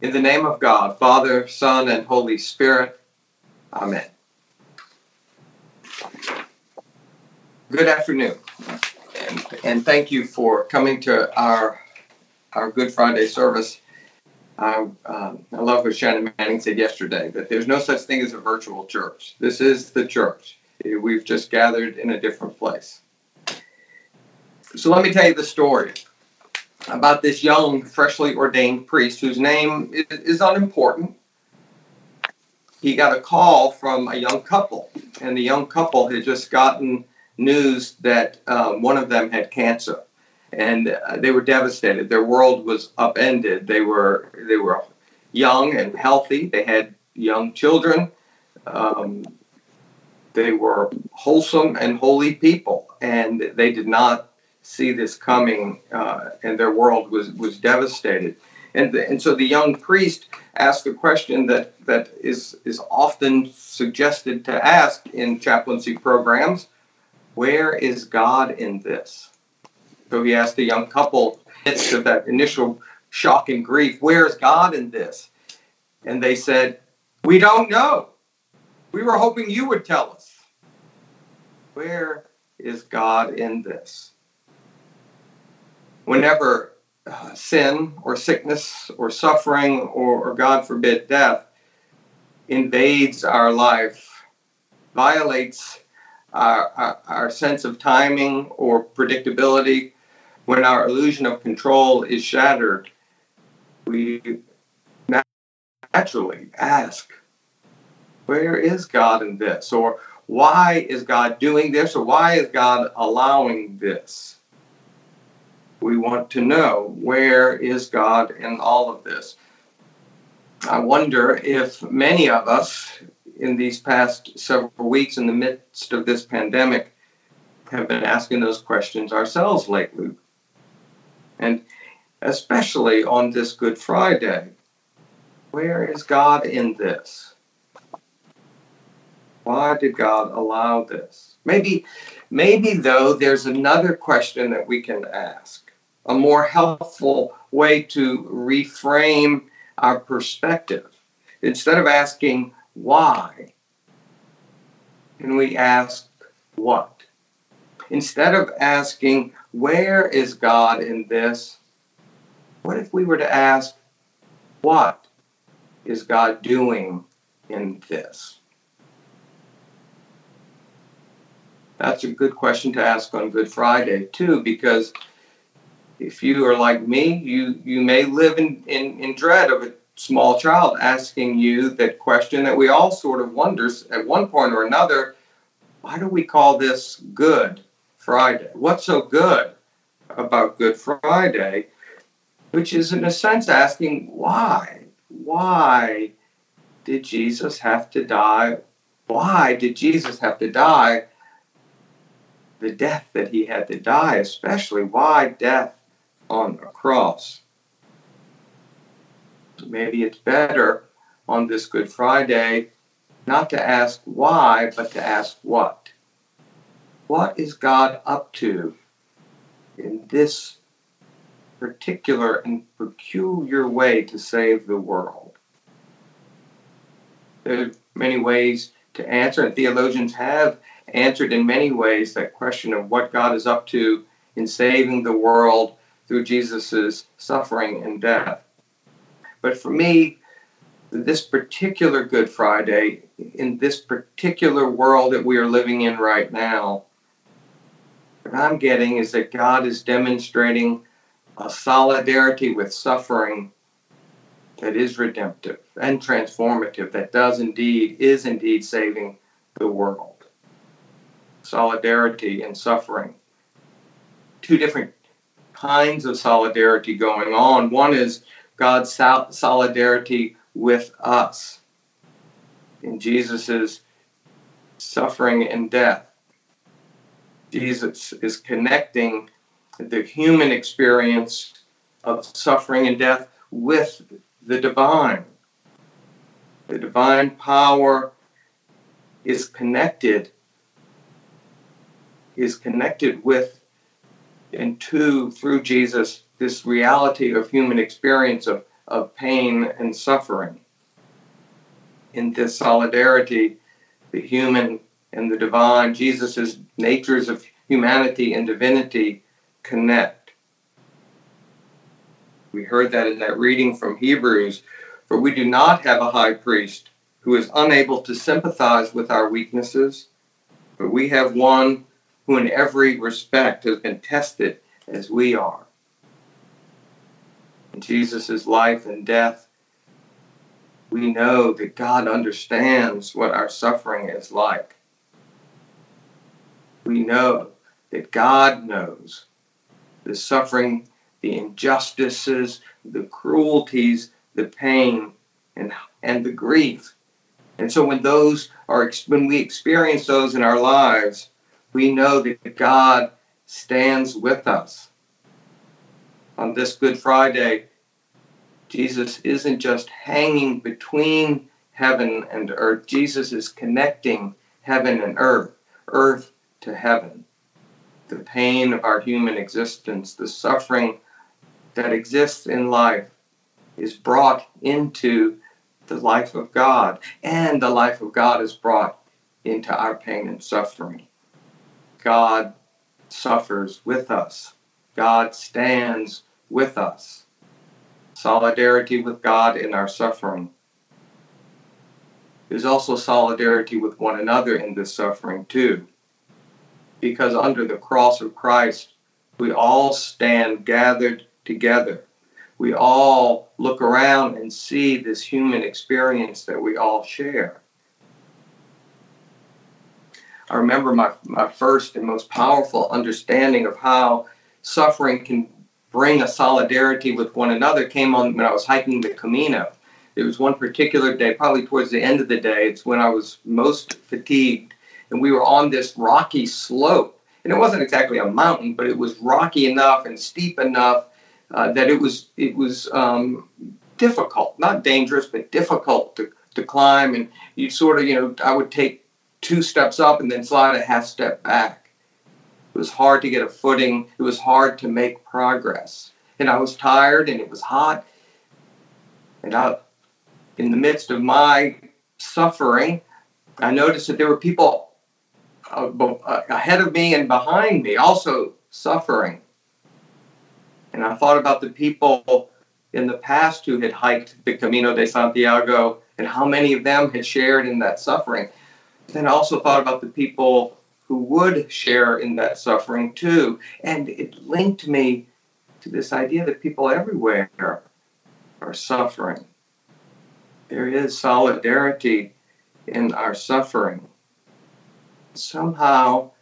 In the name of God, Father, Son, and Holy Spirit. Amen. Good afternoon, and, and thank you for coming to our our Good Friday service. I, um, I love what Shannon Manning said yesterday that there's no such thing as a virtual church. This is the church. We've just gathered in a different place. So let me tell you the story about this young, freshly ordained priest whose name is unimportant. He got a call from a young couple, and the young couple had just gotten news that um, one of them had cancer, and uh, they were devastated. Their world was upended. They were they were young and healthy. They had young children. Um, they were wholesome and holy people, and they did not see this coming, uh, and their world was was devastated. And the, and so the young priest asked a question that that is is often suggested to ask in chaplaincy programs: Where is God in this? So he asked the young couple, midst of that initial shock and grief, where is God in this? And they said, We don't know. We were hoping you would tell us. Where is God in this? Whenever uh, sin or sickness or suffering or, or, God forbid, death invades our life, violates our, our, our sense of timing or predictability, when our illusion of control is shattered, we naturally ask, where is God in this? Or why is God doing this? Or why is God allowing this? We want to know where is God in all of this. I wonder if many of us in these past several weeks, in the midst of this pandemic, have been asking those questions ourselves lately. And especially on this Good Friday, where is God in this? Why did God allow this? Maybe, maybe though, there's another question that we can ask a more helpful way to reframe our perspective. Instead of asking why, can we ask what? Instead of asking where is God in this, what if we were to ask what is God doing in this? That's a good question to ask on Good Friday, too, because if you are like me, you you may live in, in, in dread of a small child asking you that question that we all sort of wonders at one point or another, why do we call this Good Friday? What's so good about Good Friday? Which is in a sense asking why? Why did Jesus have to die? Why did Jesus have to die the death that he had to die, especially why death on a cross. Maybe it's better on this Good Friday not to ask why, but to ask what. What is God up to in this particular and peculiar way to save the world? There are many ways to answer, and theologians have answered in many ways that question of what God is up to in saving the world through Jesus' suffering and death. But for me, this particular Good Friday, in this particular world that we are living in right now, what I'm getting is that God is demonstrating a solidarity with suffering that is redemptive and transformative, that does indeed, is indeed saving the world. Solidarity and suffering. Two different kinds of solidarity going on. One is God's solidarity with us in Jesus' suffering and death. Jesus is connecting the human experience of suffering and death with the divine. The divine power is connected is connected with and two, through Jesus, this reality of human experience of, of pain and suffering. In this solidarity, the human and the divine, Jesus' natures of humanity and divinity connect. We heard that in that reading from Hebrews. For we do not have a high priest who is unable to sympathize with our weaknesses, but we have one who, in every respect, has been tested as we are. In Jesus' life and death, we know that God understands what our suffering is like. We know that God knows the suffering, the injustices, the cruelties, the pain, and, and the grief. And so when those are when we experience those in our lives, we know that God stands with us. On this Good Friday, Jesus isn't just hanging between heaven and earth. Jesus is connecting heaven and earth, earth to heaven. The pain of our human existence, the suffering that exists in life, is brought into the life of God, and the life of God is brought into our pain and suffering. God suffers with us, God stands with us. Solidarity with God in our suffering. There's also solidarity with one another in this suffering, too. Because under the cross of Christ, we all stand gathered together we all look around and see this human experience that we all share. I remember my, my first and most powerful understanding of how suffering can bring a solidarity with one another came on when I was hiking the Camino. There was one particular day, probably towards the end of the day, it's when I was most fatigued, and we were on this rocky slope. And it wasn't exactly a mountain, but it was rocky enough and steep enough uh, that it was it was um, difficult, not dangerous, but difficult to, to climb. And you sort of, you know, I would take two steps up and then slide a half step back. It was hard to get a footing. It was hard to make progress. And I was tired and it was hot. And I, in the midst of my suffering, I noticed that there were people uh, ahead of me and behind me also suffering. And I thought about the people in the past who had hiked the Camino de Santiago and how many of them had shared in that suffering. Then I also thought about the people who would share in that suffering too. And it linked me to this idea that people everywhere are suffering. There is solidarity in our suffering. Somehow,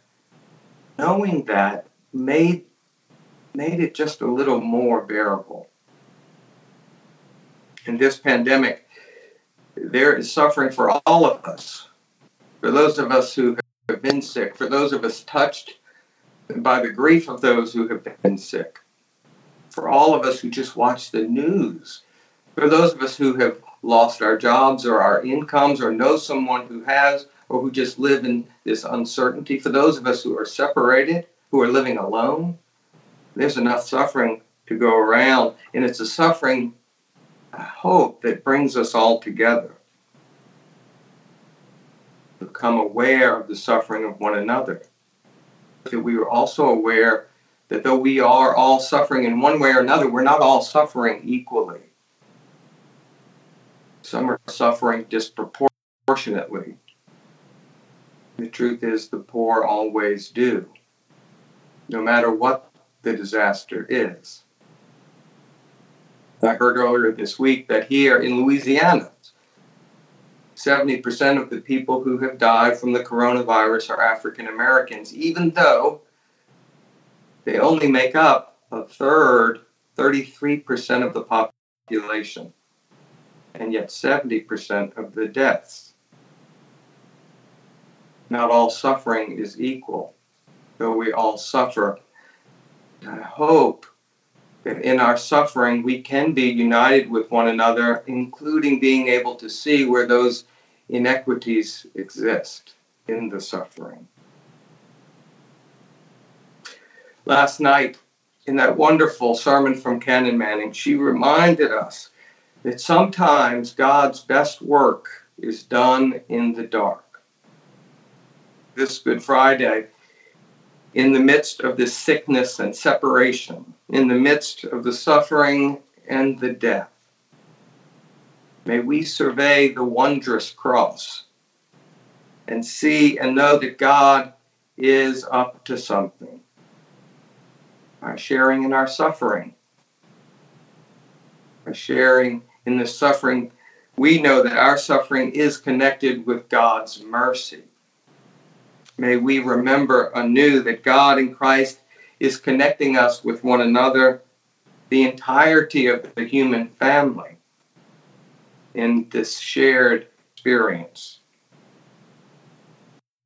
knowing that made made it just a little more bearable. In this pandemic, there is suffering for all of us. For those of us who have been sick, for those of us touched by the grief of those who have been sick, for all of us who just watch the news, for those of us who have lost our jobs or our incomes or know someone who has or who just live in this uncertainty, for those of us who are separated, who are living alone, there's enough suffering to go around, and it's a suffering, I hope, that brings us all together. Become aware of the suffering of one another. That we are also aware that though we are all suffering in one way or another, we're not all suffering equally. Some are suffering disproportionately. The truth is, the poor always do. No matter what the disaster is. I heard earlier this week that here in Louisiana, 70% of the people who have died from the coronavirus are African Americans, even though they only make up a third, 33% of the population, and yet 70% of the deaths. Not all suffering is equal, though we all suffer I hope that in our suffering we can be united with one another, including being able to see where those inequities exist in the suffering. Last night, in that wonderful sermon from Canon Manning, she reminded us that sometimes God's best work is done in the dark. This Good Friday, in the midst of this sickness and separation, in the midst of the suffering and the death, may we survey the wondrous cross and see and know that God is up to something. By sharing in our suffering, by sharing in the suffering, we know that our suffering is connected with God's mercy. May we remember anew that God in Christ is connecting us with one another, the entirety of the human family, in this shared experience.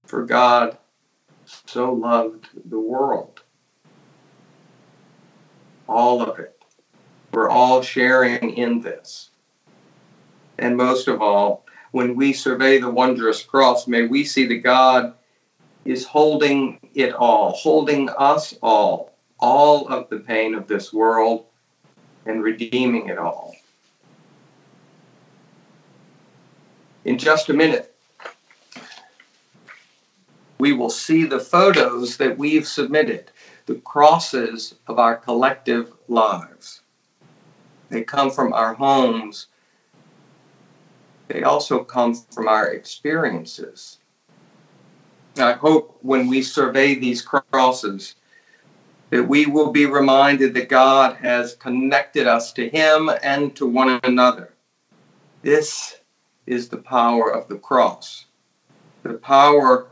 For God so loved the world, all of it. We're all sharing in this. And most of all, when we survey the wondrous cross, may we see that God is holding it all, holding us all, all of the pain of this world, and redeeming it all. In just a minute, we will see the photos that we've submitted, the crosses of our collective lives. They come from our homes. They also come from our experiences. I hope when we survey these crosses that we will be reminded that God has connected us to Him and to one another. This is the power of the cross. The power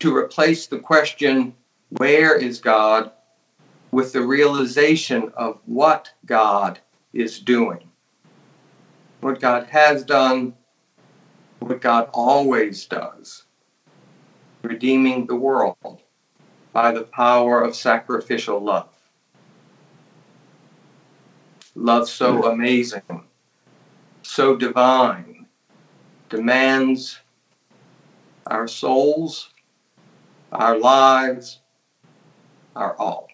to replace the question, where is God, with the realization of what God is doing. What God has done, what God always does, redeeming the world by the power of sacrificial love. Love so amazing, so divine, demands our souls, our lives, our all.